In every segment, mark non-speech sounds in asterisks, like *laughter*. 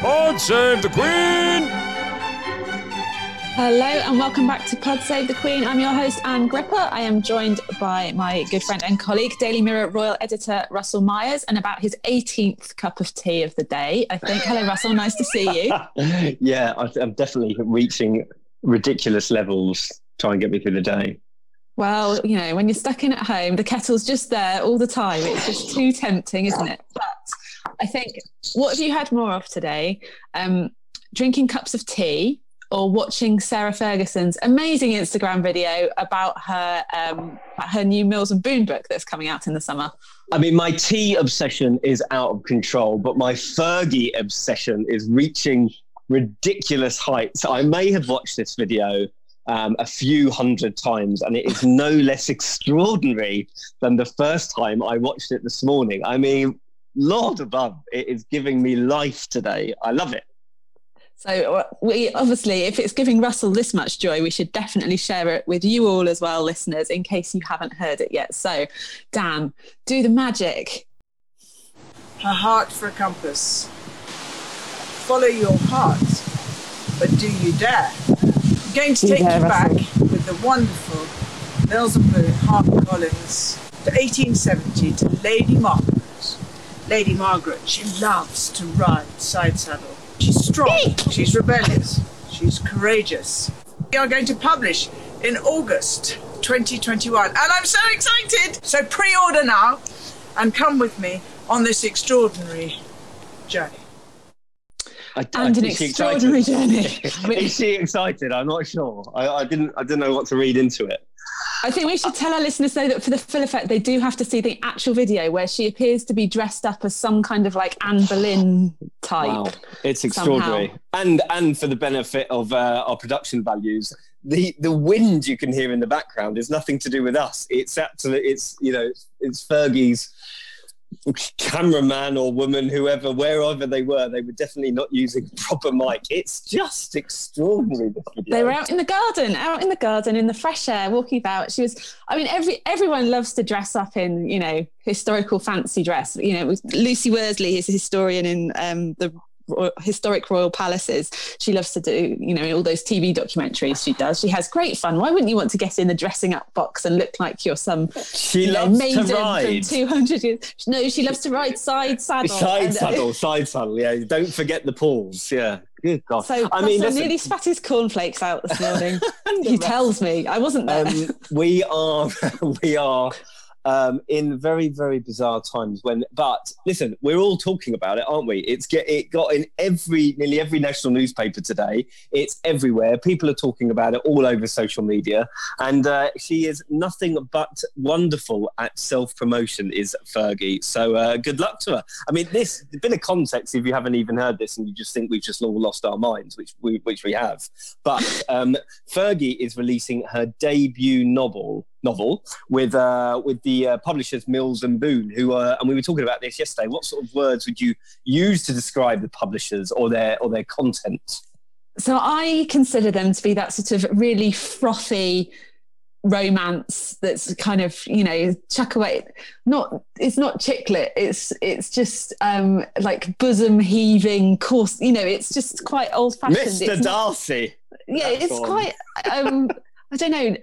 Pod save the Queen! Hello and welcome back to Pod Save the Queen. I'm your host, Ann Gripper. I am joined by my good friend and colleague, Daily Mirror Royal Editor Russell Myers, and about his 18th cup of tea of the day, I think. Hello, Russell. Nice to see you. *laughs* yeah, I'm definitely reaching ridiculous levels try and get me through the day. Well, you know, when you're stuck in at home, the kettle's just there all the time. It's just too tempting, isn't it? But I think, what have you had more of today? Um, drinking cups of tea or watching Sarah Ferguson's amazing Instagram video about her um, her new Mills and Boon book that's coming out in the summer. I mean, my tea obsession is out of control, but my Fergie obsession is reaching ridiculous heights. I may have watched this video um, a few hundred times, and it is no less extraordinary than the first time I watched it this morning. I mean, Lord above, it is giving me life today. I love it. So uh, we obviously, if it's giving Russell this much joy, we should definitely share it with you all as well, listeners, in case you haven't heard it yet. So, Dan, do the magic. A heart for a compass. Follow your heart, but do you dare? I'm going to take you, you back with the wonderful Mills and Boon Harper Collins to 1870 to Lady Margaret. Lady Margaret, she loves to ride side saddle She's strong. She's rebellious. She's courageous. We are going to publish in August 2021. And I'm so excited! So pre order now and come with me on this extraordinary journey. I, and I an extraordinary journey. *laughs* is she excited? I'm not sure. I, I, didn't. I didn't know what to read into it. I think we should tell our listeners though that for the full effect, they do have to see the actual video where she appears to be dressed up as some kind of like Anne Boleyn type. Wow, it's extraordinary. Somehow. And and for the benefit of uh, our production values, the the wind you can hear in the background is nothing to do with us. It's actually it's you know it's Fergie's *laughs* cameraman or woman, whoever, wherever they were, they were definitely not using proper mic. It's just extraordinary. They were out in the garden, out in the garden in the fresh air, walking about. She was. I mean, every everyone loves to dress up in you know historical fancy dress. You know, Lucy Worsley is a historian in um, the historic royal palaces. She loves to do, you know, all those TV documentaries she does. She has great fun. Why wouldn't you want to get in the dressing up box and look like you're some she you loves know, to ride. from 200 years? No, she loves to ride side saddle. Side and, uh, saddle, side saddle. Yeah, don't forget the pawls. Yeah. Good God. So I mean, listen, nearly spat his cornflakes out this morning. *laughs* he tells me I wasn't there. Um, we are, *laughs* we are um, in very very bizarre times when but listen we're all talking about it aren't we? It's get it got in every nearly every national newspaper today. It's everywhere. People are talking about it all over social media. And uh, she is nothing but wonderful at self promotion is fergie. So uh, good luck to her. I mean this bit of context if you haven't even heard this and you just think we've just all lost our minds which we which we have. But um, fergie is releasing her debut novel novel with uh, with the uh, publishers Mills and Boon, who are, and we were talking about this yesterday. What sort of words would you use to describe the publishers or their or their content? So I consider them to be that sort of really frothy romance that's kind of you know chuck away. Not it's not chick lit it's it's just um like bosom heaving course you know it's just quite old fashioned mr darcy! Yeah it's quite um i don't know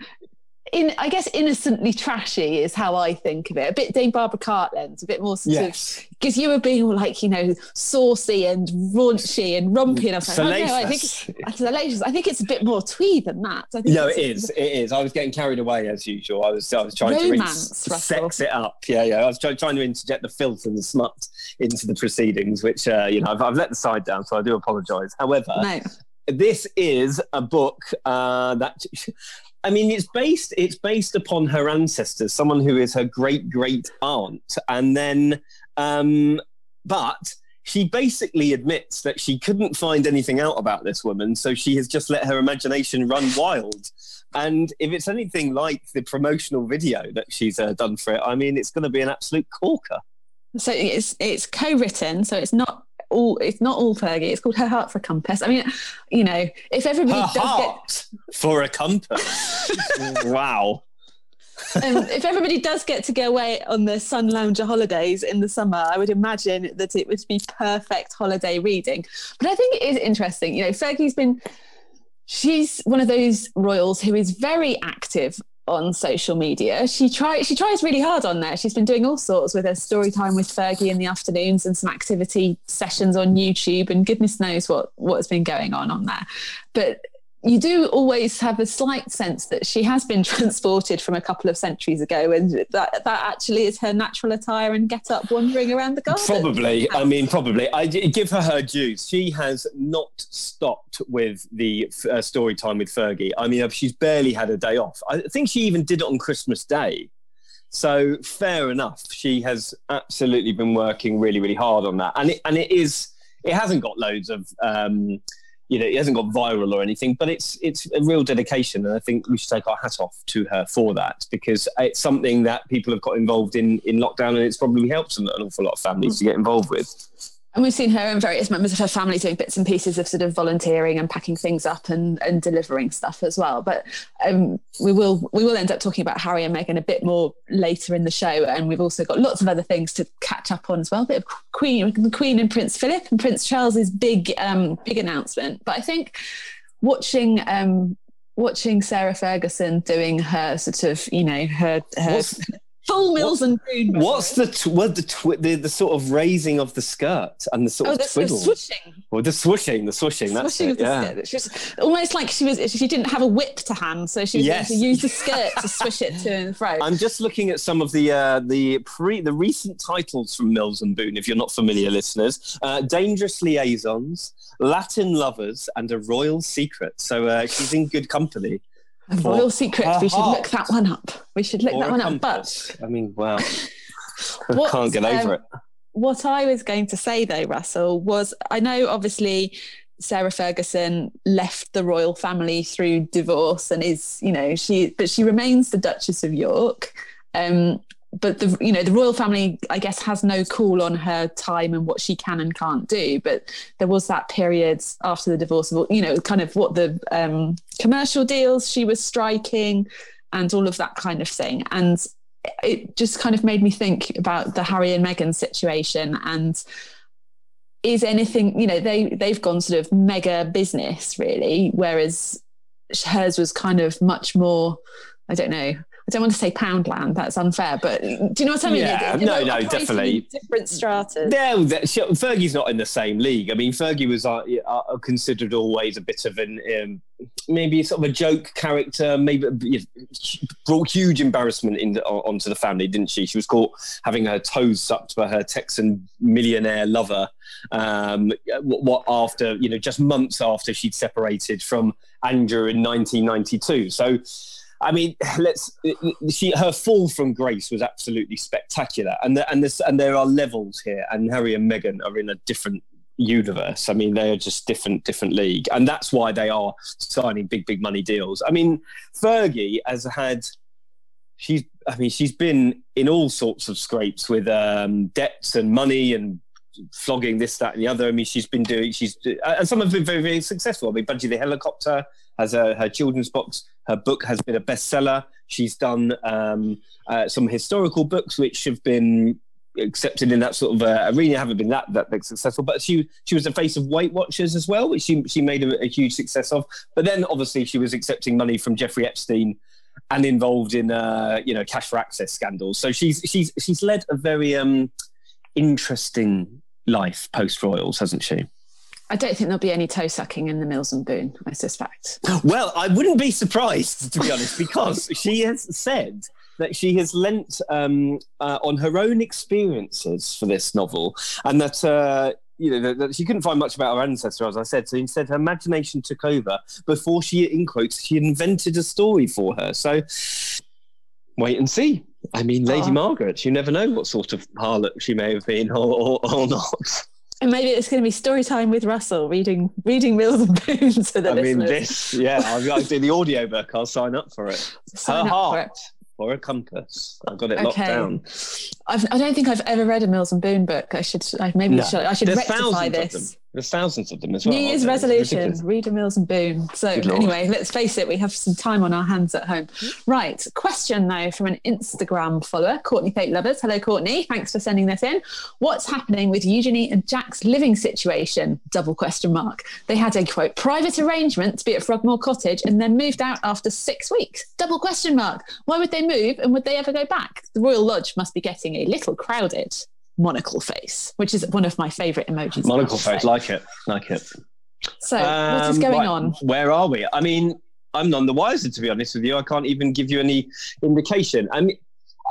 in I guess innocently trashy is how I think of it. A bit Dame Barbara Cartland, a bit more sort Yes. of because you were being all like you know saucy and raunchy and rompy, and I was like, oh, no, I think Salacious. salacious. I think it's a bit more twee than that. I think No, it's it is. It is. I was getting carried away as usual. I was. I was trying Romance, to sex it up. Yeah, yeah. I was try, trying to interject the filth and the smut into the proceedings, which uh, you know I've, I've let the side down, so I do apologise. However, No, this is a book uh, that *laughs* I mean it's based it's based upon her ancestors, someone who is her great great aunt, and then um, but she basically admits that she couldn't find anything out about this woman, so she has just let her imagination run wild. And if it's anything like the promotional video that she's uh, done for it, I mean, it's going to be an absolute corker. so it's it's co-written, so it's not all it's not all Fergie. It's called Her Heart for a Compass. I mean, you know, if everybody Her does get for a compass. *laughs* wow. um, if everybody does get to go away on the sun lounger holidays in the summer, I would imagine that it would be perfect holiday reading. But I think it is interesting. You know, Fergie's been, she's one of those royals who is very active on social media. She try she tries really hard on there. She's been doing all sorts with her story time with Fergie in the afternoons and some activity sessions on YouTube and goodness knows what what's been going on on there. But you do always have a slight sense that she has been *laughs* transported from a couple of centuries ago, and that that actually is her natural attire and get up wandering around the garden. Probably. I mean, probably. I give her her dues. She has not stopped with the uh, story time with Fergie. I mean, she's barely had a day off. I think she even did it on Christmas Day. So fair enough. She has absolutely been working really, really hard on that, and it and it is. It hasn't got loads of. Um, you know, it hasn't got viral or anything, but it's it's a real dedication, and I think we should take our hat off to her for that because it's something that people have got involved in in lockdown, and it's probably helped an awful lot of families to get involved with. And we've seen her and various members of her family doing bits and pieces of sort of volunteering and packing things up and, and delivering stuff as well. But um, we will we will end up talking about Harry and Meghan a bit more later in the show, and we've also got lots of other things to catch up on as well. A bit of Queen, the Queen and Prince Philip and Prince Charles's big um, big announcement. But I think watching. Um, Watching Sarah Ferguson doing her sort of, you know, her, her What's- full Mills and Boon. What's the tw- what the, tw- the the sort of raising of the skirt and the sort oh, of the twiddle? swooshing. Well, the swishing. the swooshing. That's Swooshing it. the Yeah. skirt. She was almost like she was she didn't have a whip to hand, so she was Yes. going to use the skirt to swish it to and fro. I'm just looking at some of the uh, the pre the recent titles from Mills and Boon. If you're not familiar, listeners, uh, Dangerous Liaisons, Latin Lovers, and A Royal Secret. So uh, she's in good company. A Royal Secret. We should look that one up. We should look that one up. But. I mean, wow, *laughs* I can't get over um, it. what I was going to say though, Russell, was I know obviously Sarah Ferguson left the royal family through divorce and is, you know, she but she remains the Duchess of York. Um, but the you know the royal family I guess has no call on her time and what she can and can't do. But there was that period after the divorce of you know kind of what the um, commercial deals she was striking and all of that kind of thing. And it just kind of made me think about the Harry and Meghan situation and is anything you know they they've gone sort of mega business really whereas hers was kind of much more I don't know I don't want to say poundland that's unfair but do you know what I mean Yeah, no, no, definitely. different stratas No, that, Fergie's not in the same league. I mean, Fergie was uh, uh, considered always a bit of an um, maybe sort of a joke character. Maybe you know, brought huge embarrassment in, onto the family, didn't she? She was caught having her toes sucked by her Texan millionaire lover. Um, what, what after you know, just months after she'd separated from Andrew in 1992. So. I mean, *sighs* let's. She her fall from grace was absolutely spectacular, and the, and this and there are levels here, and Harry and Meghan are in a different universe. I mean, they are just different, different league, and that's why they are signing big, big money deals. I mean, Fergie has had. She's. I mean, she's been in all sorts of scrapes with um, debts and money and flogging this, that, and the other. I mean, she's been doing. She's and some have been very, very successful. I mean, Budgie the helicopter has a, her children's box. Her book has been a bestseller. She's done um, uh, some historical books which have been accepted in that sort of uh, arena. Haven't been that that big successful, but she she was the face of Weight Watchers as well, which she she made a, a huge success of. But then obviously she was accepting money from Jeffrey Epstein. and involved in uh, you know cash for access scandals. So she's she's she's led a very um, interesting life post royals, hasn't she? I don't think there'll be any toe sucking in the Mills and Boon, I suspect. *gasps* Well, I wouldn't be surprised, to be honest, because *laughs* she has said that she has lent um, uh, on her own experiences for this novel and that. Uh, you know, that, that she couldn't find much about her ancestor, as I said. So instead, her imagination took over before she, in quotes, she invented a story for her. So wait and see. I mean, oh. Lady Oh. Margaret, you never know what sort of harlot she may have been or, or, or not. And maybe it's going to be story time with Russell reading reading Mills and Boon to the listeners. I mean, this, yeah, I'll, I'll do the audiobook. I'll sign up for it. Sign her up for heart it. or a compass. I've got it locked down. I've, I don't think I've ever read a Mills and Boon book. I should I maybe No. should, I should There's rectify this. There's thousands of them as well. New Year's resolution: ridiculous. read a Mills and Boon. So anyway, let's face it, we have some time on our hands at home. Mm-hmm. Right, question though from an Instagram follower, Courtney Fate Lovers. Hello, Courtney. Thanks for sending this in. What's happening with Eugenie and Jack's living situation? Double question mark. They had a quote private arrangement to be at Frogmore Cottage and then moved out after six weeks. Double question mark. Why would they move and would they ever go back? The Royal Lodge must be getting a little crowded. Monocle face, which is one of my favourite emojis. Monocle face, like it, like it. So, what is Um, going right, on? Where are we? I mean, I'm none the wiser, to be honest with you. I can't even give you any indication. I mean,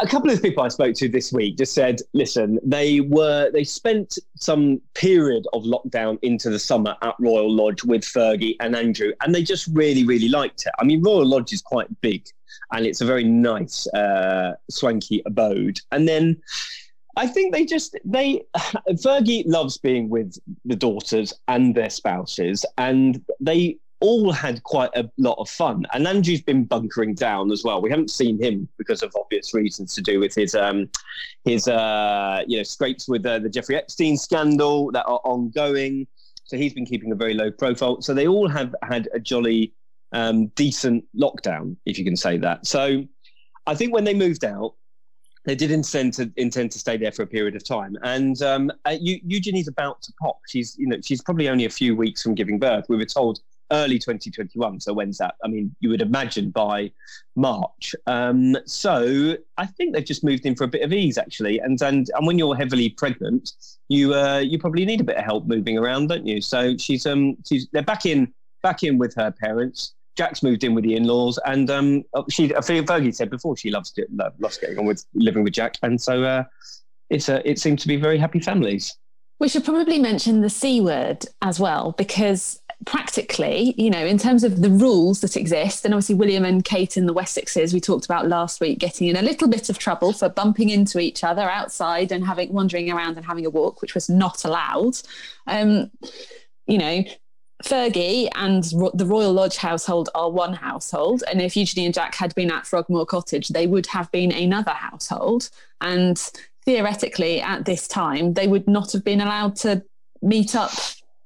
a couple of people I spoke to this week just said, listen, they were they spent some period of lockdown into the summer at Royal Lodge with Fergie and Andrew, and they just really, really liked it. I mean, Royal Lodge is quite big, and it's a very nice, uh, swanky abode. And then I think they just they *sighs* Fergie loves being with the daughters and their spouses, and they all had quite a lot of fun. And Andrew's been bunkering down as well. We haven't seen him because of obvious reasons to do with his um his uh you know scrapes with uh, the Jeffrey Epstein scandal that are ongoing. So he's been keeping a very low profile. So they all have had a jolly um, decent lockdown, if you can say that. So I think when they moved out, they did intend to intend to stay there for a period of time. And um, uh, Eugenie's about to pop. She's you know she's probably only a few weeks from giving birth. We were told early 2021. So when's that? I mean, you would imagine by March. Um, so I think they've just moved in for a bit of ease actually. And and and when you're heavily pregnant, you uh, you probably need a bit of help moving around, don't you? So she's um she's they're back in back in with her parents. Jack's moved in with the in-laws, and um, she, I feel Fergie said before she loves it, lo- loves getting on with living with Jack, and so uh, it's a, it seemed to be very happy families. We should probably mention the C word as well, because practically, you know, in terms of the rules that exist, and obviously William and Kate in the Wessexes, we talked about last week, getting in a little bit of trouble for bumping into each other outside and having wandering around and having a walk, which was not allowed. Um, you know, Fergie and Ro- the Royal Lodge household are one household. And if Eugenie and Jack had been at Frogmore Cottage, they would have been another household. And theoretically, at this time, they would not have been allowed to meet up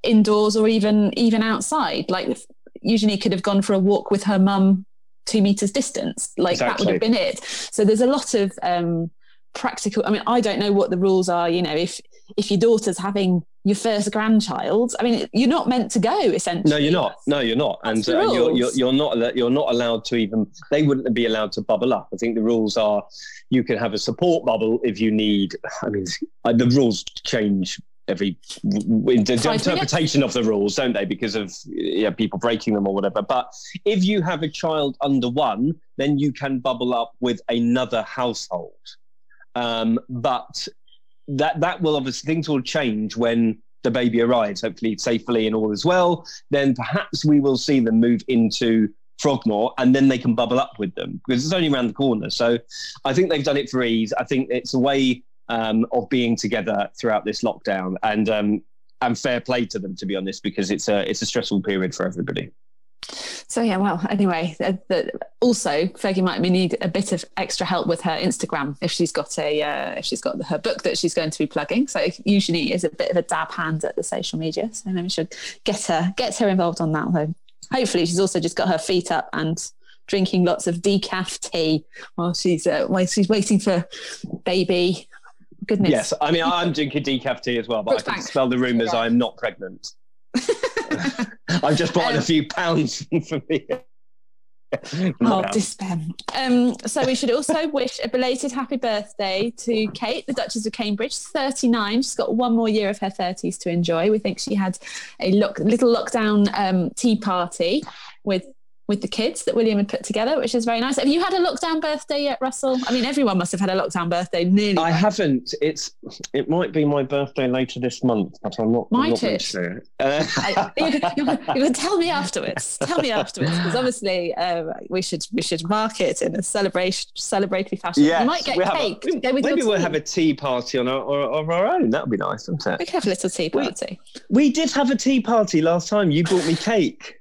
indoors or even even outside. Like Eugenie could have gone for a walk with her mum two meters distance. Like that would have been it. So there's a lot of um, practical. I mean, I don't know what the rules are. You know, if if your daughter's having your first grandchild, I mean, you're not meant to go. Essentially, No, you're not. No, you're not. And That's uh, you're, you're you're not you're not allowed to even. They wouldn't be allowed to bubble up. I think the rules are you can have a support bubble if you need. I mean, uh, the rules change every interpretation of the rules, don't they? Because of yeah, people breaking them or whatever. But if you have a child under one, then you can bubble up with another household. Um, but that that will obviously things will change when the baby arrives, hopefully safely and all as well. Then perhaps we will see them move into Frogmore, and then they can bubble up with them because it's only around the corner. So I think they've done it for ease. I think it's a way um, of being together throughout this lockdown, and um, and fair play to them to be honest, because it's a it's a stressful period for everybody. So yeah, well, anyway, uh, the, also Fergie might need a bit of extra help with her Instagram if she's got a uh, if she's got her book that she's going to be plugging. So usually is a bit of a dab hand at the social media. So maybe should get her get her involved on that. Though hopefully she's also just got her feet up and drinking lots of decaf tea while she's uh, while she's waiting for baby. Goodness. Yes, I mean I'm drinking decaf tea as well, but I can spell the rumours Yeah. I'm not pregnant. *laughs* I've just bought Um, a few pounds *laughs* for me. oh, despair. Um, so we should also wish a belated happy birthday to Kate, the Duchess of Cambridge, 39. She's got one more year of her 30s to enjoy. We think she had a look, little lockdown um, tea party with with the kids that William had put together, which is very nice. Have you had a lockdown birthday yet, Russell? I mean, everyone must have had a lockdown birthday nearly. I haven't. It's it might be my birthday later this month, but I'm not. Might I'm not it? Uh, you, *laughs* you, you, can tell me afterwards. Tell me afterwards, because obviously uh, we should we should mark it in a celebration celebratory fashion. Yes, you might get cake. A, maybe we'll have a tea party on our, on our own. That would be nice, wouldn't it? We could have a little tea party. We, we did have a tea party last time. You brought me cake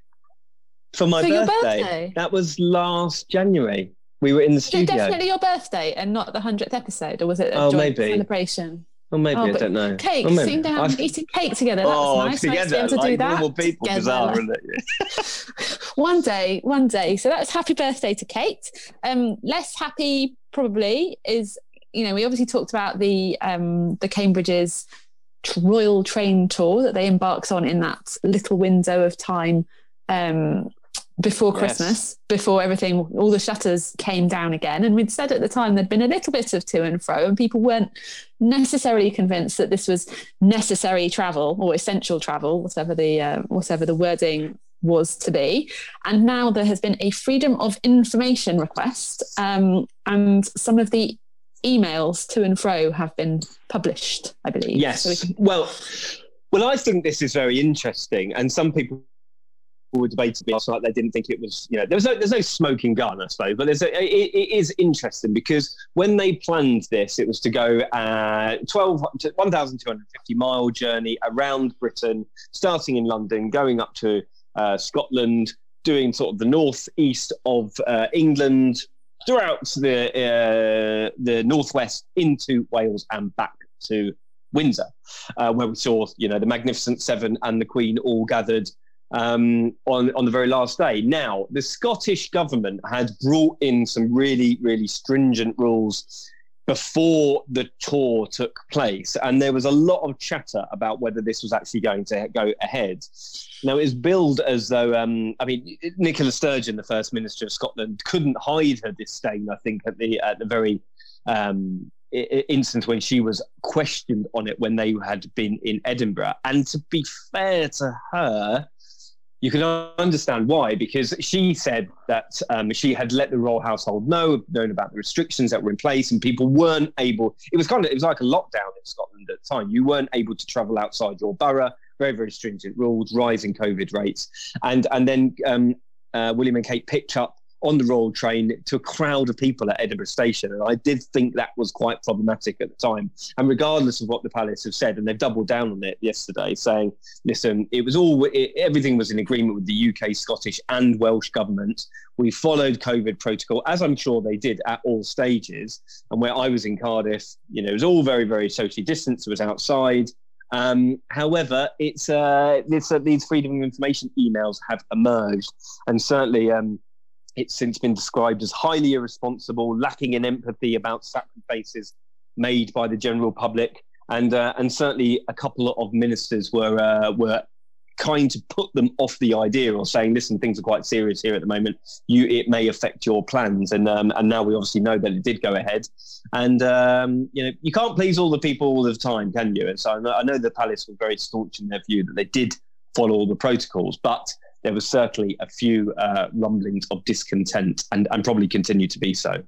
for my for birthday. birthday. That was last January. We were in the studio. definitely your birthday and not the hundredth episode, or was it a oh, joint maybe. celebration? Or maybe oh, I don't know. Cake, oh, sitting down, I've... eating cake together. That oh, was nice. Together, nice to be able to like do that. Normal people, together. bizarre, isn't it? *laughs* one day, one day. So that's happy birthday to Kate. Um, less happy probably is you know we obviously talked about the um, the Cambridge's royal train tour that they embarked on in that little window of time um, before Christmas, yes. before everything, all the shutters came down again. And we'd said at the time there'd been a little bit of to and fro, and people weren't necessarily convinced that this was necessary travel or essential travel, whatever the uh, whatever the wording was to be. And now there has been a freedom of information request, um, and some of the emails to and fro have been published, I believe. Yes. So we can- well, well, I think this is very interesting, and some people were debating last night. They didn't think it was, you know, there was no, there's no smoking gun, I suppose, but there's a, it, it is interesting because when they planned this, it was to go uh, 12, 1,250 mile journey around Britain, starting in London, going up to uh, Scotland, doing sort of the northeast of uh, England, throughout the uh, the northwest into Wales and back to Windsor, uh, where we saw, you know, the Magnificent Seven and the Queen all gathered um, on, on the very last day. Now, the Scottish government had brought in some really, really stringent rules before the tour took place, and there was a lot of chatter about whether this was actually going to go ahead. Now, it's billed as though, um, I mean, Nicola Sturgeon, the First Minister of Scotland, couldn't hide her disdain, I think, at the, at the very um, instance when she was questioned on it when they had been in Edinburgh. And to be fair to her, you can understand why, because she said that um, she had let the royal household know, known about the restrictions that were in place, and people weren't able. It was kind of it was like a lockdown in Scotland at the time. You weren't able to travel outside your borough. Very very stringent rules, rising COVID rates, and and then um, uh, William and Kate picked up on the Royal train to a crowd of people at Edinburgh Station. And I did think that was quite problematic at the time. And regardless of what the palace have said, and they've doubled down on it yesterday, saying, listen, it was all, it, everything was in agreement with the UK, Scottish, and Welsh government. We followed COVID protocol, as I'm sure they did at all stages. And where I was in Cardiff, you know, it was all very, very socially distanced. It was outside. Um, however, it's, uh, this, uh, these freedom of information emails have emerged, and certainly um, it's since been described as highly irresponsible, lacking in empathy about sacrifices made by the general public, and uh, and certainly a couple of ministers were uh, were kind to put them off the idea or saying, listen, things are quite serious here at the moment. You, it may affect your plans. And, um, and now we obviously know that it did go ahead. And, um, you know, you can't please all the people all the time, can you? And so I know, I know the palace were very staunch in their view that they did follow all the protocols, but there was certainly a few uh, rumblings of discontent and, and probably continue to be so.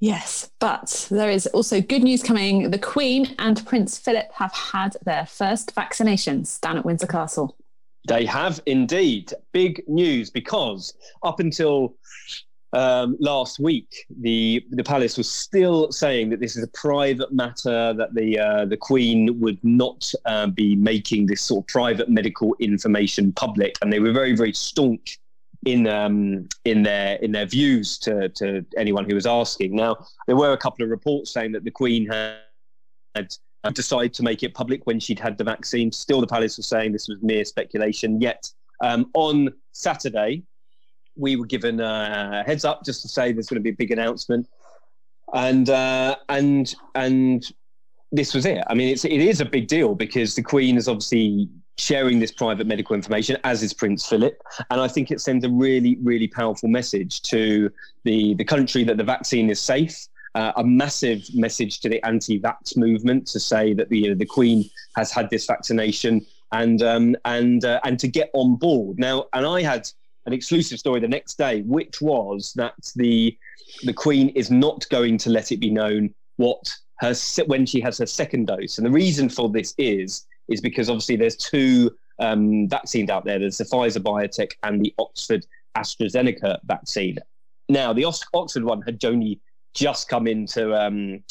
Yes, but there is also good news coming. The Queen and Prince Philip have had their first vaccinations down at Windsor Castle. They have indeed. Big news because up until um, last week, the the palace was still saying that this is a private matter, that the uh, the Queen would not uh, be making this sort of private medical information public, and they were very very staunch in um, in their in their views to to anyone who was asking. Now there were a couple of reports saying that the Queen had. had decided to make it public when she'd had the vaccine. Still, the palace was saying this was mere speculation. Yet um, on Saturday, we were given a heads up just to say there's going to be a big announcement, and uh, and and this was it. I mean, it's it is a big deal because the Queen is obviously sharing this private medical information, as is Prince Philip. And I think it sends a really, really powerful message to the, the country that the vaccine is safe. Uh, a massive message to the anti-vax movement to say that the you know, the Queen has had this vaccination and um, and uh, and to get on board now. And I had an exclusive story the next day, which was that the the Queen is not going to let it be known what her when she has her second dose. And the reason for this is is because obviously there's two um, vaccines out there. There's the Pfizer BioNTech and the Oxford AstraZeneca vaccine. Now, the Oxford one had only just come into um,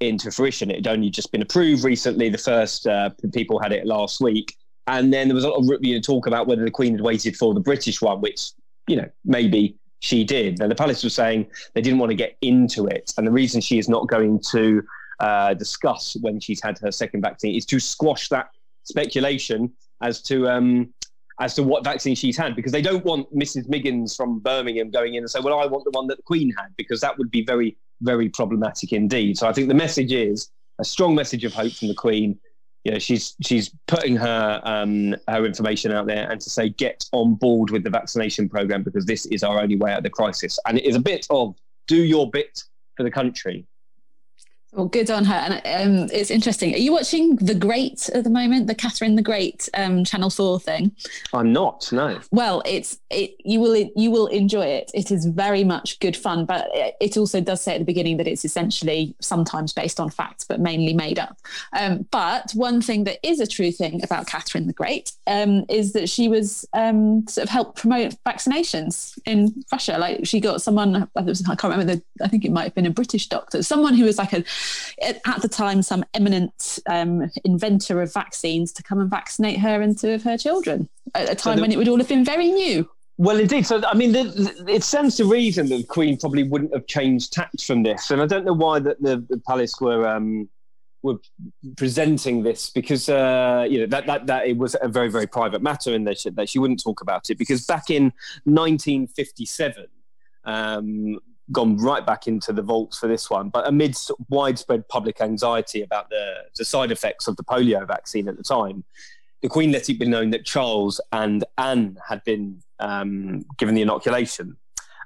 into fruition. It had only just been approved recently. The first uh, people had it last week, and then there was a lot of you know, talk about whether the Queen had waited for the British one, which you know maybe she did. And the palace was saying they didn't want to get into it, and the reason she is not going to uh, discuss when she's had her second vaccine is to squash that speculation as to um, as to what vaccine she's had because they don't want Mrs. Miggins from Birmingham going in and say, "Well, I want the one that the Queen had," because that would be very very problematic indeed. So I think the message is a strong message of hope from the Queen. You know, she's she's putting her um, her information out there and to say get on board with the vaccination program because this is our only way out of the crisis. And it is a bit of do your bit for the country. Well, good on her. And um, it's interesting. Are you watching The Great at the moment, the Catherine the Great um, Channel Four thing? I'm not. No. Well, it's it. You will you will enjoy it. It is very much good fun, but it also does say at the beginning that it's essentially sometimes based on facts, but mainly made up. Um, but one thing that is a true thing about Catherine the Great um, is that she was um, sort of helped promote vaccinations in Russia. Like she got someone. I can't remember. The, I think it might have been a British doctor. Someone who was like a at the time some eminent um, inventor of vaccines to come and vaccinate her and two of her children at a time so the, when it would all have been very new. Well, indeed. So, I mean, the, the, it stands to reason that the Queen probably wouldn't have changed tact from this, and I don't know why that the, palace were um, were presenting this because uh, you know that, that that it was a very very private matter, and that she, that she wouldn't talk about it because back in 1957. Um, gone right back into the vaults for this one. But amidst widespread public anxiety about the, the side effects of the polio vaccine at the time, the Queen let it be known that Charles and Anne had been um, given the inoculation.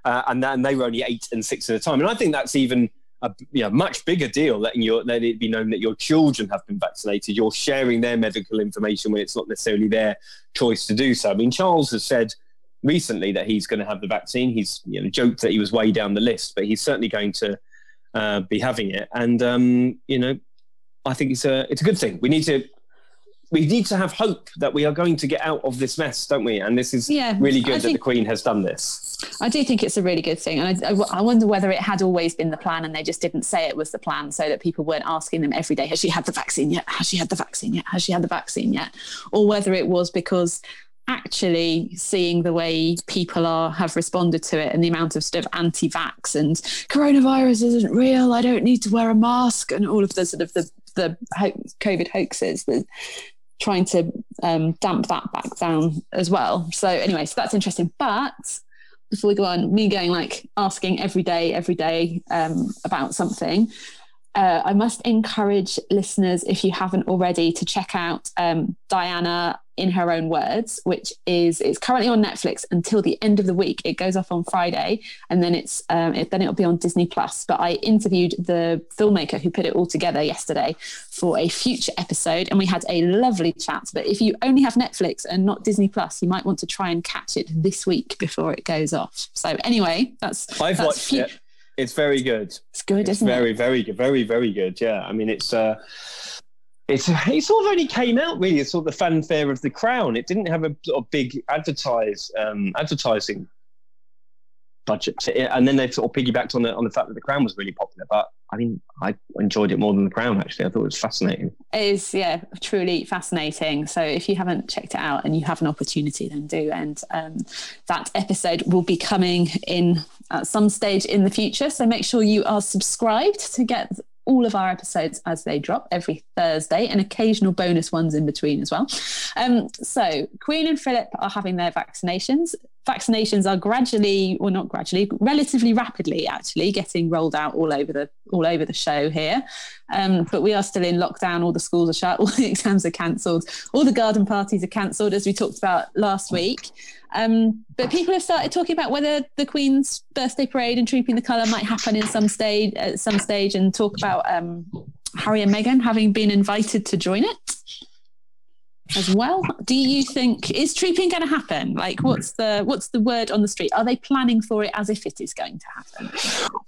Uh, and, then they were only eight and six at a time. And I think that's even a you know, much bigger deal letting your let it be known that your children have been vaccinated. You're sharing their medical information when it's not necessarily their choice to do so. I mean, Charles has said recently that he's going to have the vaccine. He's you know, joked that he was way down the list, but he's certainly going to uh, be having it. And um, you know, I think it's a it's a good thing. We need to we need to have hope that we are going to get out of this mess, don't we? And this is yeah, really good that the Queen has done this. I do think it's a really good thing. And I, I, wonder whether it had always been the plan and they just didn't say it was the plan so that people weren't asking them every day, has she had the vaccine yet? Has she had the vaccine yet? Has she had the vaccine yet? Or whether it was because actually seeing the way people are have responded to it and the amount of sort of anti-vax and coronavirus isn't real i don't need to wear a mask and all of the sort of the the covid hoaxes that trying to um, damp that back down as well. So anyway so that's interesting. But before we go on me going like asking every day every day um, about something uh, I must encourage listeners, if you haven't already, to check out um, Diana in her own words, which is it's currently on Netflix until the end of the week. It goes off on Friday, and then it's um, it, then it'll be on Disney Plus. But I interviewed the filmmaker who put it all together yesterday for a future episode, and we had a lovely chat. But if you only have Netflix and not Disney Plus, you might want to try and catch it this week before it goes off. So anyway, that's I've that's watched it. It's very good. It's good, it's isn't very, it? Very, very good. Very, very good. Yeah. I mean, it's. uh it's it sort of only came out really it's sort of the fanfare of the crown. It didn't have a big advertise um, advertising budget, and then they sort of piggybacked on the on the fact that the crown was really popular. But I mean, I enjoyed it more than the crown. Actually, I thought it was fascinating. It is, yeah, truly fascinating. So if you haven't checked it out and you have an opportunity, then do. And um, that episode will be coming in at some stage in the future. So make sure you are subscribed to get all of our episodes as they drop every Thursday and occasional bonus ones in between as well. Um, so, Queen and Philip are having their vaccinations. Vaccinations are gradually, or not gradually, relatively rapidly, actually getting rolled out all over the all over the show here. Um, but we are still in lockdown. All the schools are shut. *laughs* All the exams are cancelled. All the garden parties are cancelled, as we talked about last week. Um, but people have started talking about whether the Queen's birthday parade and trooping the colour might happen in some stage at some stage, and talk about um, Harry and Meghan having been invited to join it as well. Do you think is trooping going to happen? Like, what's the what's the word on the street? Are they planning for it as if it is going to happen?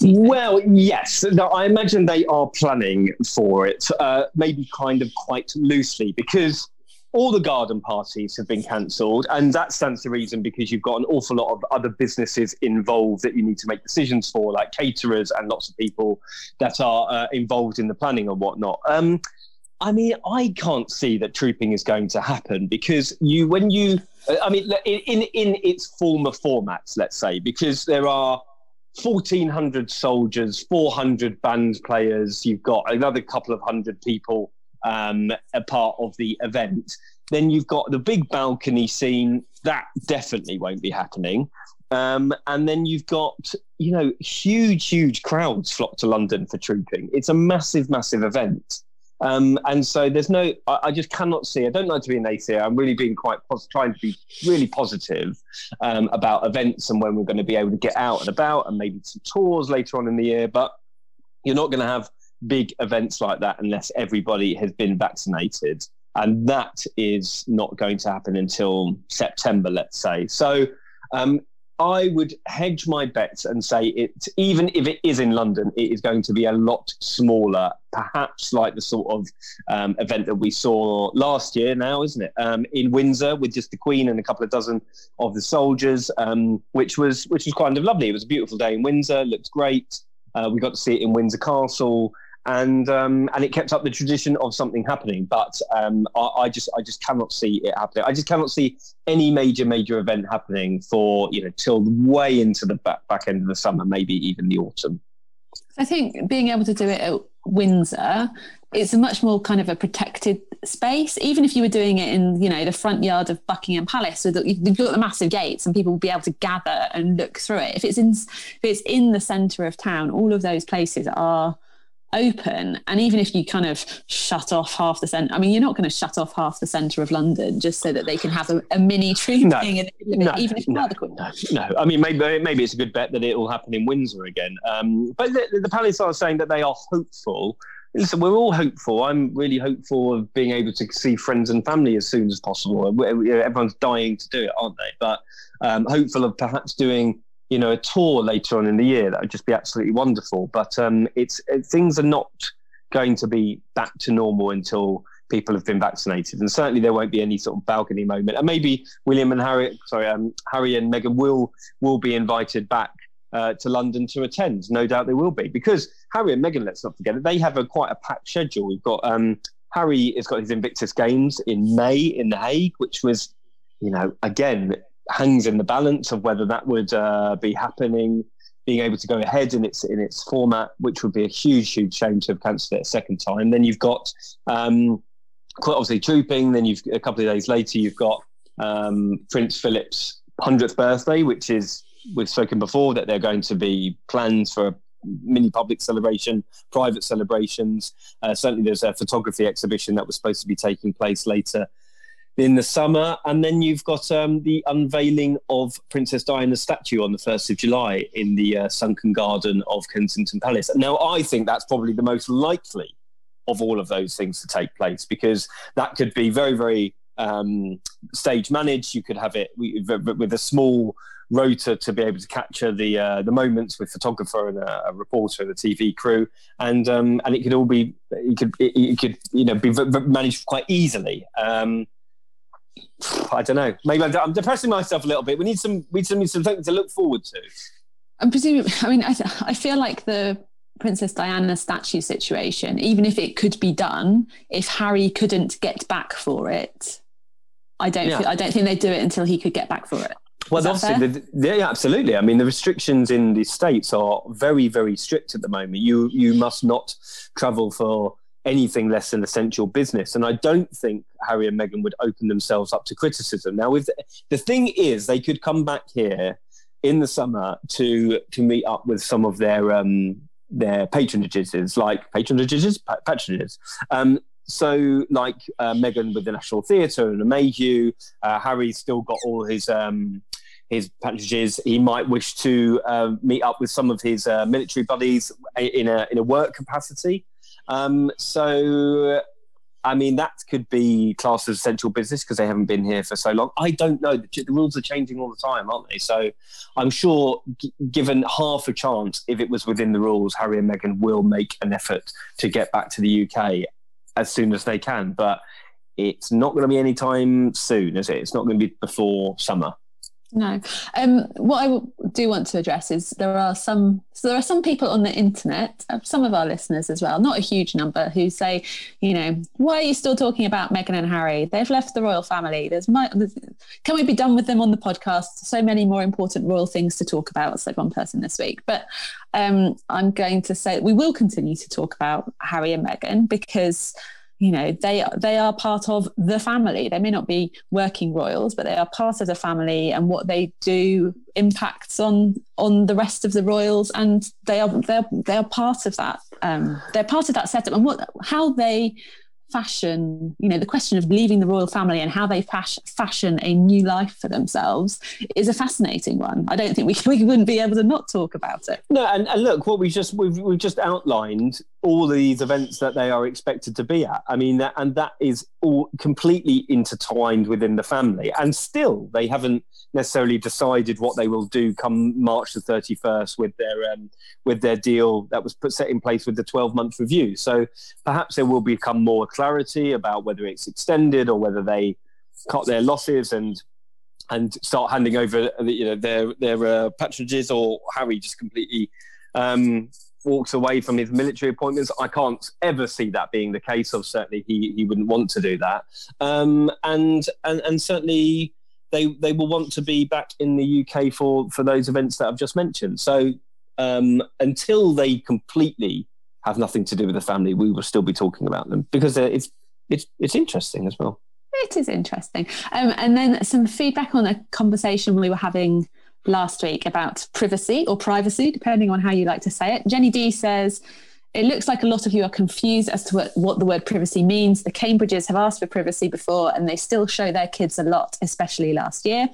Well, yes. No, I imagine they are planning for it, uh, maybe kind of quite loosely, because all the garden parties have been cancelled, and that stands to reason because you've got an awful lot of other businesses involved that you need to make decisions for, like caterers and lots of people that are uh, involved in the planning and whatnot. Um, I mean, I can't see that trooping is going to happen because you, when you, I mean, in in its former formats, let's say, because there are 1,400 soldiers, 400 band players, you've got another couple of hundred people um, a part of the event. Then you've got the big balcony scene. That definitely won't be happening. Um, and then you've got, you know, huge, huge crowds flock to London for trooping. It's a massive, massive event. Um, and so there's no, I, I, just cannot see. I don't like to be an atheist. I'm really being quite pos- trying to be really positive um, about events and when we're going to be able to get out and about and maybe some tours later on in the year. But you're not going to have big events like that unless everybody has been vaccinated. And that is not going to happen until September, let's say. So um, I would hedge my bets and say it, even if it is in London, it is going to be a lot smaller, perhaps like the sort of um, event that we saw last year now, isn't it? Um, in Windsor with just the Queen and a couple of dozen of the soldiers, um, which was which was kind of lovely. It was a beautiful day in Windsor, looked great. Uh, we got to see it in Windsor Castle and um, and it kept up the tradition of something happening. But um, I, I, just I just cannot see it happening. I just cannot see any major major event happening for you know till way into the back back end of the summer, maybe even the autumn. I think being able to do it at Windsor, it's a much more kind of a protected space. Even if you were doing it in, you know, the front yard of Buckingham Palace, so that you've got the massive gates and people will be able to gather and look through it. If it's in, if it's in the centre of town, all of those places are open and even if you kind of shut off half the center i mean you're not going to shut off half the center of london just so that they can have a, a mini tree no, no, even if no, no, no, i mean maybe maybe it's a good bet that it will happen in windsor again um, but the, the palace are saying that they are hopeful. Listen we're all hopeful. I'm really hopeful of being able to see friends and family as soon as possible. Everyone's dying to do it aren't they? But um, hopeful of perhaps doing you know, a tour later on in the year. That would just be absolutely wonderful. But um, it's it, things are not going to be back to normal until people have been vaccinated, and certainly there won't be any sort of balcony moment. And maybe William and Harry, sorry, um, Harry and Meghan will will be invited back uh, to London to attend. No doubt they will be because Harry and Meghan. Let's not forget it. They have a quite a packed schedule. We've got um, Harry has got his Invictus Games in May in The Hague, which was, you know, again hangs in the balance of whether that would uh, be happening, being able to go ahead in its in its format, which would be a huge, huge shame to have cancelled it a second time. Then you've got um, quite obviously trooping. Then you've a couple of days later you've got um, Prince Philip's hundredth birthday, which is we've spoken before that they're going to be plans for a mini public celebration, private celebrations. Uh, certainly, there's a photography exhibition that was supposed to be taking place later in the summer. And then you've got um, the unveiling of Princess Diana's statue on the 1st of July in the uh, sunken garden of Kensington Palace. Now, I think that's probably the most likely of all of those things to take place because that could be very, very um, stage managed. You could have it with a small rota to be able to capture the uh, the moments with photographer and a, a reporter and a TV crew, and um, and it could all be it could it, it could you know be managed quite easily. Um, I don't know. Maybe I'm, I'm, depressing myself a little bit. We need some. We need some something to look forward to. I'm presuming. I mean, I, I feel like the Princess Diana statue situation, even if it could be done, if Harry couldn't get back for it, I don't. Yeah. Feel, I don't think they'd do it until he could get back for it. Well, obviously, the, yeah, absolutely. I mean, the restrictions in the states are very, very strict at the moment. You you must not travel for anything less than essential business. And I don't think Harry and Meghan would open themselves up to criticism. Now, with the, the thing is, they could come back here in the summer to to meet up with some of their um, their patronages, like patronages, patronages. Um, so, like uh, Meghan with the National Theatre and the Mayhew, uh, Harry's still got all his um, his patronages. He might wish to uh, meet up with some of his uh, military buddies in a in a work capacity. Um, so, I mean, that could be classed as essential business because they haven't been here for so long. I don't know. The, the rules are changing all the time, aren't they? So, I'm sure, g- given half a chance, if it was within the rules, Harry and Meghan will make an effort to get back to the UK as soon as they can. But it's not going to be any time soon, is it? It's not going to be before summer. No. Um, what I do want to address is there are some so there are some people on the internet, uh, some of our listeners as well, not a huge number, who say, you know, why are you still talking about Meghan and Harry? They've left the royal family. There's, my, can we be done with them on the podcast? So many more important royal things to talk about. Said one person this week, but um, I'm going to say we will continue to talk about Harry and Meghan because you know they they are part of the family. They may not be working royals but they are part of the family and what they do impacts on on the rest of the royals and they are they're they're part of that um, they're part of that setup. And what how they fashion, you know, the question of leaving the royal family and how they fash- fashion a new life for themselves is a fascinating one. I don't think we, *laughs* we wouldn't be able to not talk about it. No, and, and look, what we just we've, we've just outlined all these events that they are expected to be at. I mean, that, and that is all completely intertwined within the family, and still they haven't necessarily decided what they will do come March the thirty first with their um, with their deal that was put set in place with the twelve month review. So perhaps there will become more clarity about whether it's extended or whether they cut their losses and and start handing over you know their their uh, patronages or Harry just completely um, walks away from his military appointments. I can't ever see that being the case. Of certainly he he wouldn't want to do that. Um, and and and certainly they they will want to be back in the UK for for those events that I've just mentioned. So um, until they completely have nothing to do with the family, we will still be talking about them because uh, it's it's it's interesting as well. It is interesting. Um, and then some feedback on a conversation we were having last week about privacy or privacy, depending on how you like to say it. Jenny D says, it looks like a lot of you are confused as to what, what, the word privacy means. The Cambridges have asked for privacy before and they still show their kids a lot, especially last year.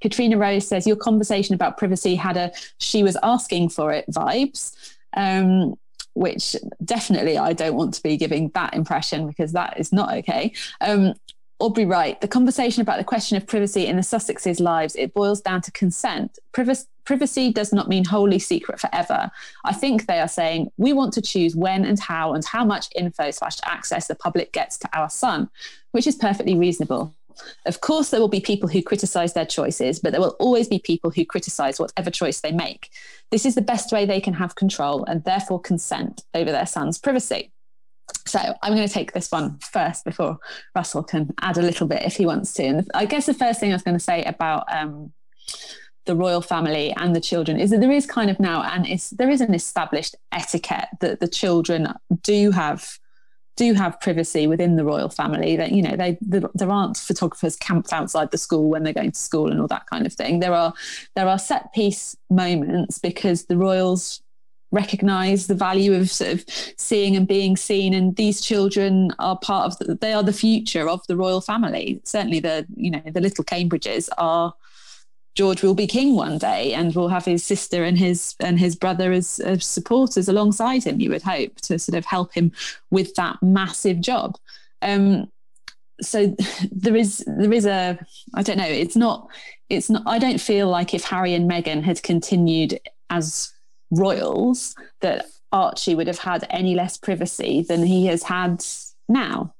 Katrina Rose says, Your conversation about privacy had a she was asking for it vibes. Um, which definitely I don't want to be giving that impression because that is not okay. Um, Aubrey Wright, the conversation about the question of privacy in the Sussexes' lives, it boils down to consent. Privacy, privacy does not mean wholly secret forever. I think they are saying we want to choose when and how and how much info slash access the public gets to our son, which is perfectly reasonable. Of course, there will be people who criticize their choices, but there will always be people who criticize whatever choice they make. This is the best way they can have control and therefore consent over their son's privacy. So I'm going to take this one first before Russell can add a little bit if he wants to. And I guess the first thing I was going to say about um, the royal family and the children is that there is kind of now, and there is an established etiquette that the children do have do have privacy within the royal family that you know they there aren't photographers camped outside the school when they're going to school and all that kind of thing. There are there are set piece moments because the royals recognize the value of sort of seeing and being seen and these children are part of the, they are the future of the royal family. Certainly the you know the little cambridges are George will be king one day and will have his sister and his and his brother as, as, supporters alongside him. You would hope to sort of help him with that massive job. Um, so *laughs* there is there is a I don't know. It's not it's not. I don't feel like if Harry and Meghan had continued as royals that Archie would have had any less privacy than he has had now.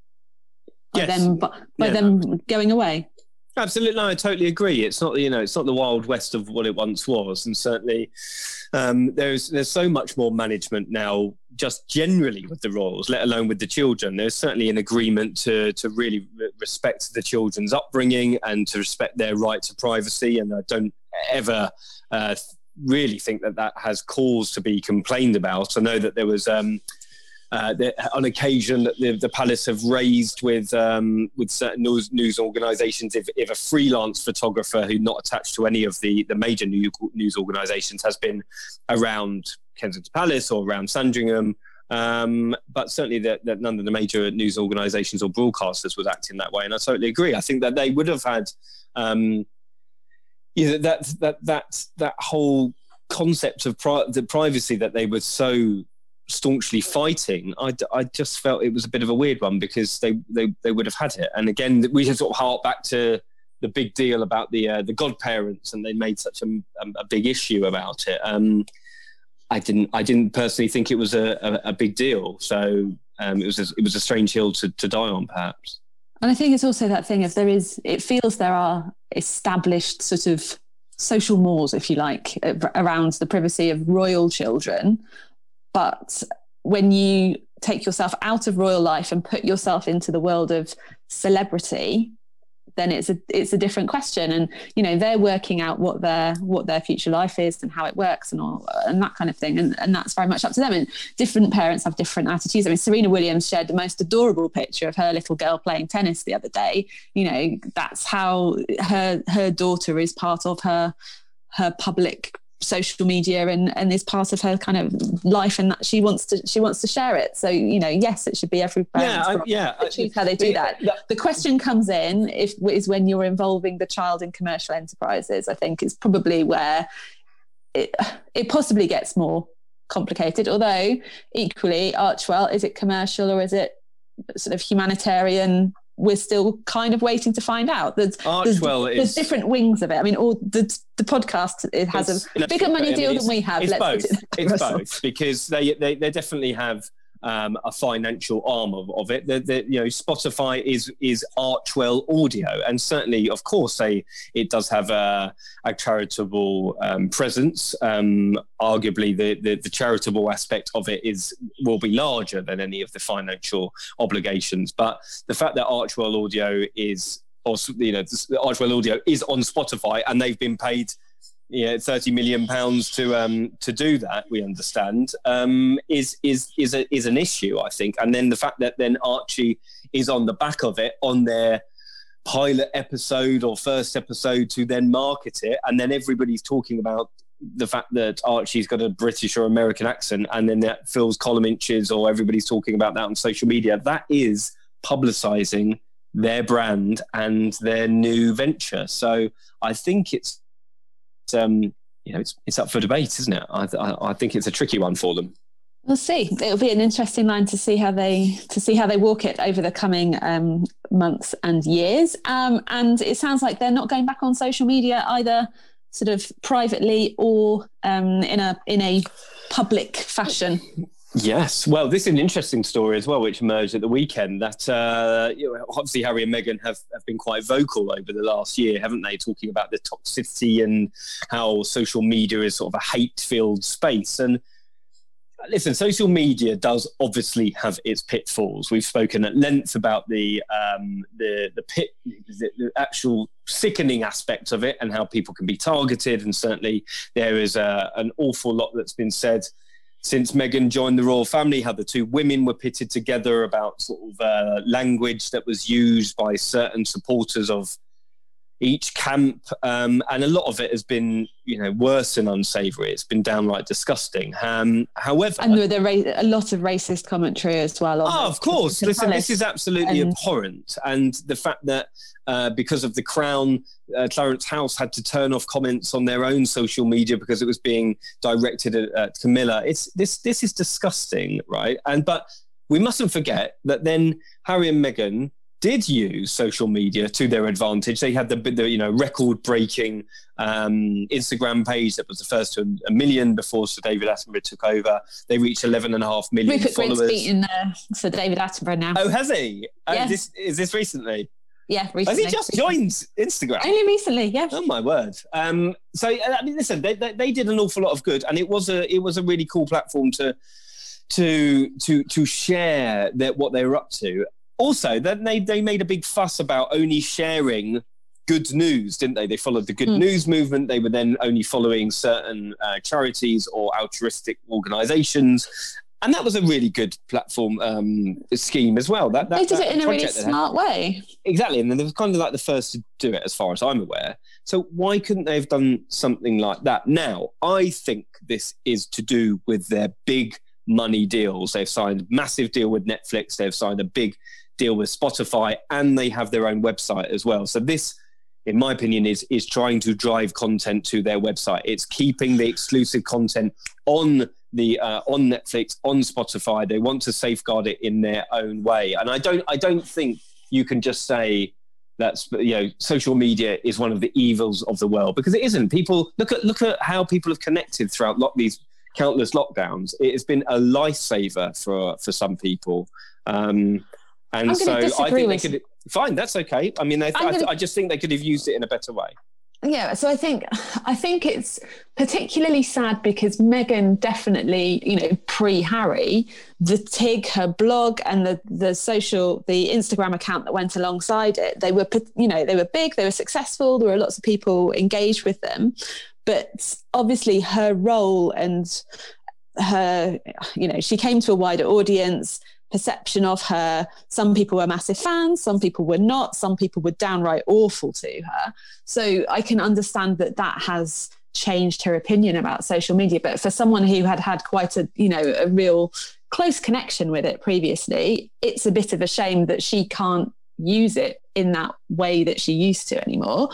By yes. them by, by yeah. them going away. Absolutely, no, I totally agree. It's not you know, it's not the wild west of what it once was, and certainly um, there's there's so much more management now, just generally with the royals, let alone with the children. There's certainly an agreement to to really respect the children's upbringing and to respect their right to privacy, and I don't ever. Uh, really think that that has cause to be complained about. I know that there was um, uh, on occasion the, the, palace have raised with um, with certain news, news organisations if, if a freelance photographer who's not attached to any of the the major news, news organisations has been around Kensington Palace or around Sandringham. Um, but certainly that, that none of the major news organisations or broadcasters was acting that way, and I totally agree. I think that they would have had, um, yeah, that that that that whole concept of pri- the privacy that they were so staunchly fighting, I, I just felt it was a bit of a weird one because they, they, they would have had it. And again, we should sort of hark back to the big deal about the uh, the godparents, and they made such a, a big issue about it. Um, I didn't I didn't personally think it was a, a, a big deal. So um, it was a, it was a strange hill to, to die on, perhaps. And I think it's also that thing if there is, it feels there are established sort of social mores, if you like, around the privacy of royal children. But when you take yourself out of royal life and put yourself into the world of celebrity, then it's a it's a different question. And you know they're working out what their what their future life is and how it works and all and that kind of thing. And and that's very much up to them. And different parents have different attitudes. I mean, Serena Williams shared the most adorable picture of her little girl playing tennis the other day. You know, that's how her her daughter is part of her her public social media and and is part of her kind of life and that she wants to she wants to share it. So you know yes it should be every yeah I, yeah choose how they do that. the question comes in if is when you're involving the child in commercial enterprises i think is probably where it it possibly gets more complicated. Although equally Archewell is it commercial or is it sort of humanitarian we're still kind of waiting to find out. There's, Archewell there's, there's different wings of it. I mean, all the the podcast it has a bigger money deal than we have. It's both. It it's both because they, they they definitely have um, a financial arm of, of it. The, the, you know, Spotify is is Archewell Audio, and certainly, of course, they it does have a, a charitable um, presence. Um, arguably, the, the, the charitable aspect of it is will be larger than any of the financial obligations. But the fact that Archewell Audio is, or you know, Archewell Audio is on Spotify, and they've been paid yeah, thirty million pounds to um, to do that. We understand um, is is is a, is an issue, I think. And then the fact that then Archie is on the back of it on their pilot episode or first episode to then market it, and then everybody's talking about the fact that Archie's got a British or American accent, and then that fills column inches, or everybody's talking about that on social media. That is publicising their brand and their new venture. So I think it's um, you know, it's, it's up for debate, isn't it? I, I, I think it's a tricky one for them. We'll see. It'll be an interesting line to see how they to see how they walk it over the coming um, months and years. Um, and it sounds like they're not going back on social media either, sort of privately or um, in a in a public fashion. Yes, well, this is an interesting story as well, which emerged at the weekend. That uh, you know, obviously Harry and Meghan have, have been quite vocal over the last year, haven't they? Talking about the toxicity and how social media is sort of a hate-filled space. And listen, social media does obviously have its pitfalls. We've spoken at length about the um, the the pit, the, the actual sickening aspects of it, and how people can be targeted. And certainly, there is a, an awful lot that's been said since Meghan joined the royal family, how the two women were pitted together about sort of uh, language that was used by certain supporters of each camp, um, and a lot of it has been, you know, worse and unsavoury. It's been downright disgusting. Um, however, and there were a lot of racist commentary as well. oh, of course. Listen, this is absolutely and... abhorrent, and the fact that uh, because of the Crown, uh, Clarence House had to turn off comments on their own social media because it was being directed at, at Camilla. It's this. This is disgusting, right? And but we mustn't forget that then Harry and Meghan did use social media to their advantage. They had the, the you know record-breaking um, Instagram page that was the first to a million before Sir David Attenborough took over. They reached 11 and a half million Rupert followers. Grint's beaten uh, Sir David Attenborough now. Oh, has he? Oh, yeah. this, is this recently? Yeah, recently. Has he just joined Instagram? Only recently, yeah. Oh my word! Um, so I mean, listen, they, they, they did an awful lot of good, and it was a it was a really cool platform to to to to share that what they were up to also, then they, they made a big fuss about only sharing good news, didn't they? They followed the good mm. news movement. They were then only following certain uh, charities or altruistic organizations. and that was a really good platform um, scheme as well. That, that they did that it in a really smart way. Exactly, and then they were kind of like the first to do it, as far as I'm aware. So why couldn't they have done something like that? Now, I think this is to do with their big money deals. They've signed a massive deal with Netflix. They've signed a big deal with Spotify, and they have their own website as well. So this, in my opinion, is is trying to drive content to their website. It's keeping the exclusive content on the uh, on Netflix, on Spotify. They want to safeguard it in their own way, and I don't I don't think you can just say that's you know social media is one of the evils of the world because it isn't. People look at look at how people have connected throughout lock, these countless lockdowns. It has been a lifesaver for for some people. Um, and I'm so I think they could. Fine, that's okay. I mean, they, I, gonna- I just think they could have used it in a better way. Yeah, so I think I think it's particularly sad because Meghan definitely, you know, pre Harry, the TIG, her blog, and the the social, the Instagram account that went alongside it, they were, you know, they were big, they were successful. There were lots of people engaged with them, but obviously her role and her, you know, she came to a wider audience perception of her. Some people were massive fans, some people were not, some people were downright awful to her. So I can understand that that has changed her opinion about social media. But for someone who had had quite a, you know, a real close connection with it previously, it's a bit of a shame that she can't use it in that way that she used to anymore.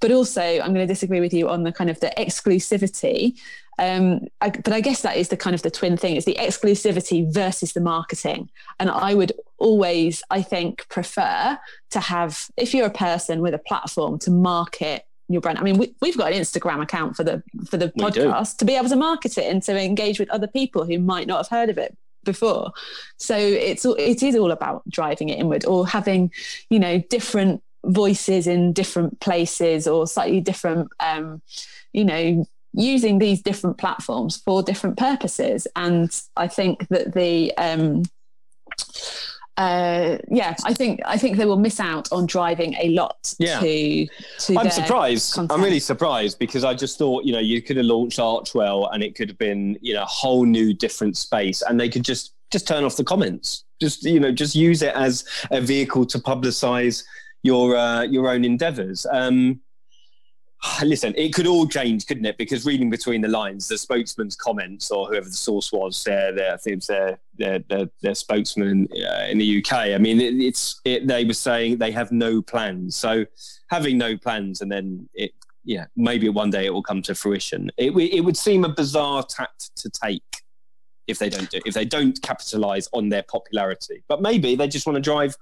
But also, I'm going to disagree with you on the kind of the exclusivity. Um, I, but I guess that is the kind of the twin thing: it's the exclusivity versus the marketing. And I would always, I think, prefer to have, if you're a person with a platform, to market your brand. I mean, we, we've got an Instagram account for the for the We do. podcast to be able to market it and to engage with other people who might not have heard of it before. So it's all- it is all about driving it inward or having, you know, different voices in different places or slightly different, um, you know, using these different platforms for different purposes. And I think that the um, uh, yeah, I think I think they will miss out on driving a lot Yeah. to to I'm surprised. content. I'm really surprised because I just thought, you know, you could have launched Archewell and it could have been, you know, a whole new different space and they could just just turn off the comments. Just, you know, just use it as a vehicle to publicize your uh, your own endeavors. Um *sighs* Listen, it could all change, couldn't it? Because reading between the lines, the spokesman's comments or whoever the source was, their, their I think it was their their, their, their spokesman in, uh, in the UK. I mean, it, it's it, they were saying they have no plans. So having no plans and then it, yeah, maybe one day it will come to fruition. It it would seem a bizarre tact to take if they don't do if they don't capitalize on their popularity. But maybe they just want to drive,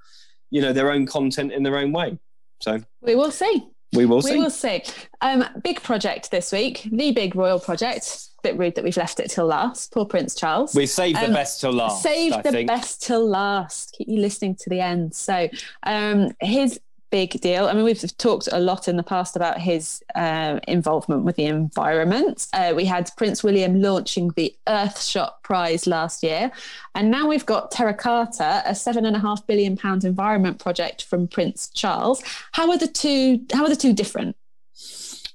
you know, their own content in their own way. So we will see. We will see. We will see. Um, big project this week, the big royal project. Bit rude that we've left it till last. Poor Prince Charles. We saved the Um, best till last. Saved I the think. best till last. Keep you listening to the end. So, um, his big deal. I mean, we've talked a lot in the past about his uh, involvement with the environment. Uh, we had Prince William launching the Earthshot Prize last year, and now we've got Terra Carta, a seven and a half billion pound environment project from Prince Charles. How are the two? How are the two different?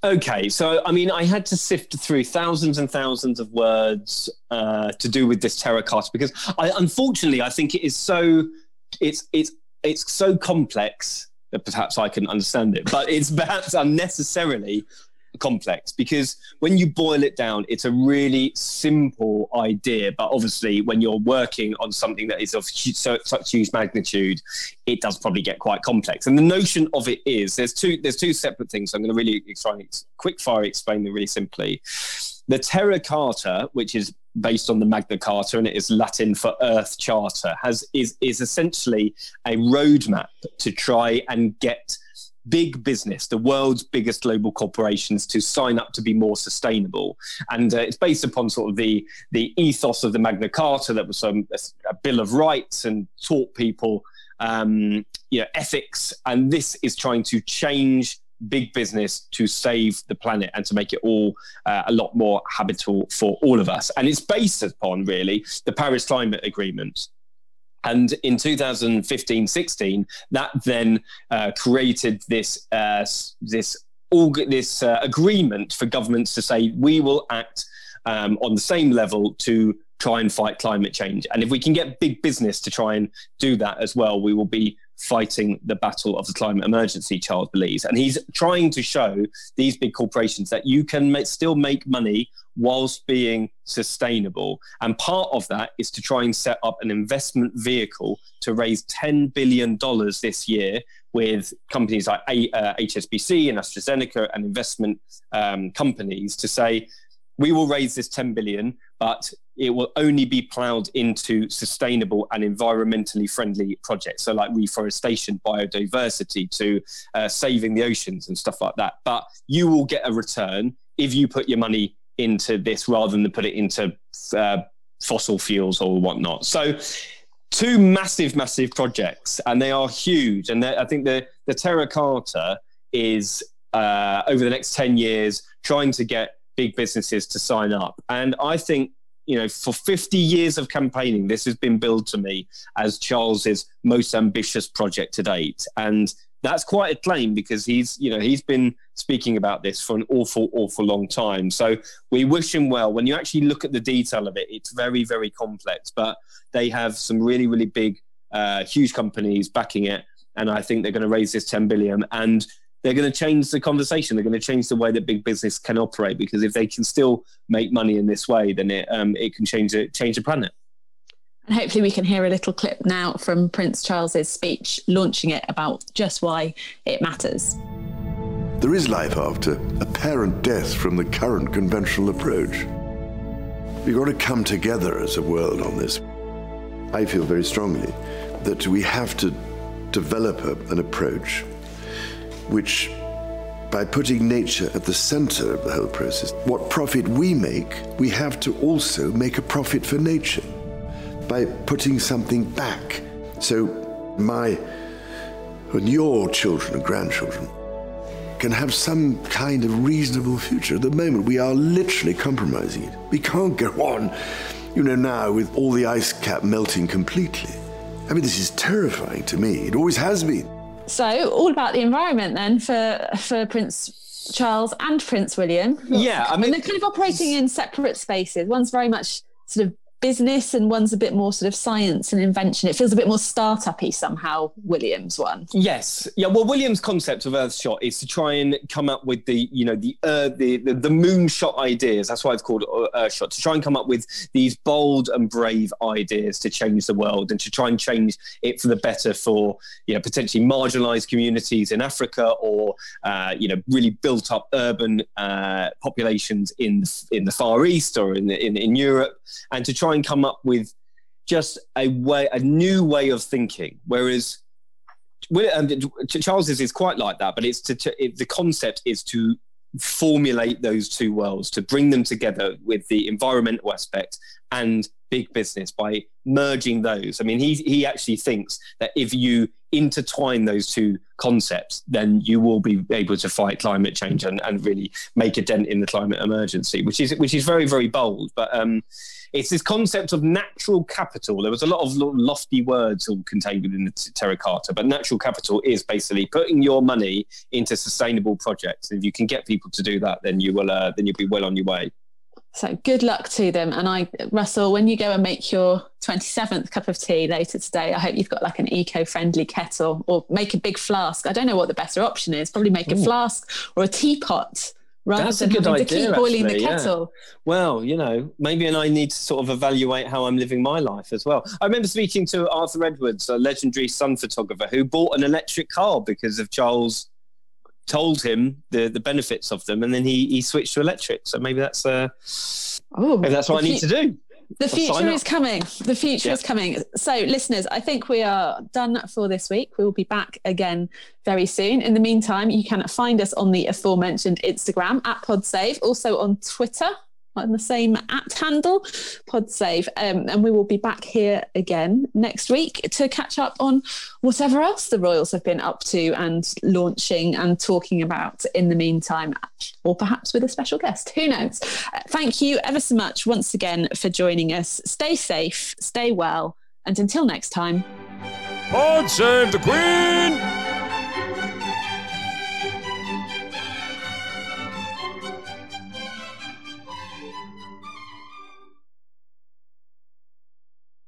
Okay, so I mean, I had to sift through thousands and thousands of words uh, to do with this Terra Carta because, I, unfortunately, I think it is so it's it's it's so complex perhaps I can understand it, but it's *laughs* perhaps unnecessarily complex because when you boil it down, it's a really simple idea. But obviously, when you're working on something that is of hu- so, such huge magnitude, it does probably get quite complex. And the notion of it is there's two there's two separate things. So I'm going to really try and quick fire explain them really simply. The Terra Carta, which is based on the Magna Carta and it is Latin for Earth Charter, has is is essentially a roadmap to try and get big business, the world's biggest global corporations, to sign up to be more sustainable. And uh, it's based upon sort of the the ethos of the Magna Carta that was um, a, a bill of rights and taught people um, you know, ethics. And this is trying to change big business to save the planet and to make it all uh, a lot more habitable for all of us. And it's based upon really the Paris Climate Agreement. And in 2015 16, that then uh, created this, uh, this, org- this uh, agreement for governments to say we will act um, on the same level to try and fight climate change. And if we can get big business to try and do that as well, we will be fighting the battle of the climate emergency, Charles believes. And he's trying to show these big corporations that you can make, still make money whilst being sustainable. And part of that is to try and set up an investment vehicle to raise $10 billion this year with companies like uh, HSBC and AstraZeneca and investment um, companies to say, we will raise this 10 billion, but it will only be ploughed into sustainable and environmentally friendly projects. So, like reforestation, biodiversity, to uh, saving the oceans and stuff like that. But you will get a return if you put your money into this rather than put it into uh, fossil fuels or whatnot. So, two massive, massive projects, and they are huge. And I think the the Terra Carta is uh, over the next ten years trying to get big businesses to sign up. And I think, you know, for 50 years of campaigning, this has been billed to me as Charles's most ambitious project to date. And that's quite a claim because he's, you know, he's been speaking about this for an awful, awful long time. So we wish him well. When you actually look at the detail of it, it's very, very complex, but they have some really, really big, uh, huge companies backing it. And I think they're going to raise this 10 billion. And they're going to change the conversation. They're going to change the way that big business can operate because if they can still make money in this way, then it um, it can change it change the planet. And hopefully, we can hear a little clip now from Prince Charles's speech launching it about just why it matters. There is life after apparent death from the current conventional approach. We've got to come together as a world on this. I feel very strongly that we have to develop a, an approach which, by putting nature at the center of the whole process, what profit we make, we have to also make a profit for nature by putting something back. So my and your children and grandchildren can have some kind of reasonable future. At the moment, we are literally compromising it. We can't go on, you know, now with all the ice cap melting completely. I mean, this is terrifying to me. It always has been. So, all about the environment then for for Prince Charles and Prince William. Yeah, I mean, and they're kind of operating in separate spaces. One's very much sort of business and one's a bit more sort of science and invention. It feels a bit more startup-y somehow, Williams one. Yes. Yeah, well Williams' concept of Earthshot is to try and come up with the, you know, the uh, the, the, the moonshot ideas. That's why it's called Earthshot, to try and come up with these bold and brave ideas to change the world and to try and change it for the better for, you know, potentially marginalized communities in Africa or uh, you know, really built up urban uh, populations in in the Far East or in, in in Europe and to try try and come up with just a way, a new way of thinking. Whereas um, Charles's is quite like that, but it's to, to it, the concept is to formulate those two worlds, to bring them together with the environmental aspect and big business by merging those. I mean, he he actually thinks that if you intertwine those two concepts, then you will be able to fight climate change and, and really make a dent in the climate emergency, which is which is very very bold. But um, it's this concept of natural capital. There was a lot of lofty words all contained within the Terra Carta, but natural capital is basically putting your money into sustainable projects. If you can get people to do that, then you will uh, then you'll be well on your way. So good luck to them. And I, Russell, when you go and make your 27th cup of tea later today, I hope you've got like an eco friendly kettle or make a big flask. I don't know what the better option is. Probably make Ooh. a flask or a teapot rather That's than a good having idea, to keep boiling actually, the kettle. Yeah. Well, you know, maybe and I need to sort of evaluate how I'm living my life as well. I remember speaking to Arthur Edwards, a legendary sun photographer, who bought an electric car because of Charles told him the the benefits of them, and then he he switched to electric. So maybe that's uh, oh, maybe that's what I need to do. The future is coming. The future yeah. is coming. So, listeners, I think we are done for this week. We will be back again very soon. In the meantime, you can find us on the aforementioned Instagram at PodSave, also on Twitter on the same at handle, PodSave. Um, and we will be back here again next week to catch up on whatever else the Royals have been up to and launching and talking about in the meantime, or perhaps with a special guest. Who knows? Uh, thank you ever so much once again for joining us. Stay safe, stay well, and until next time. Pod save the Queen!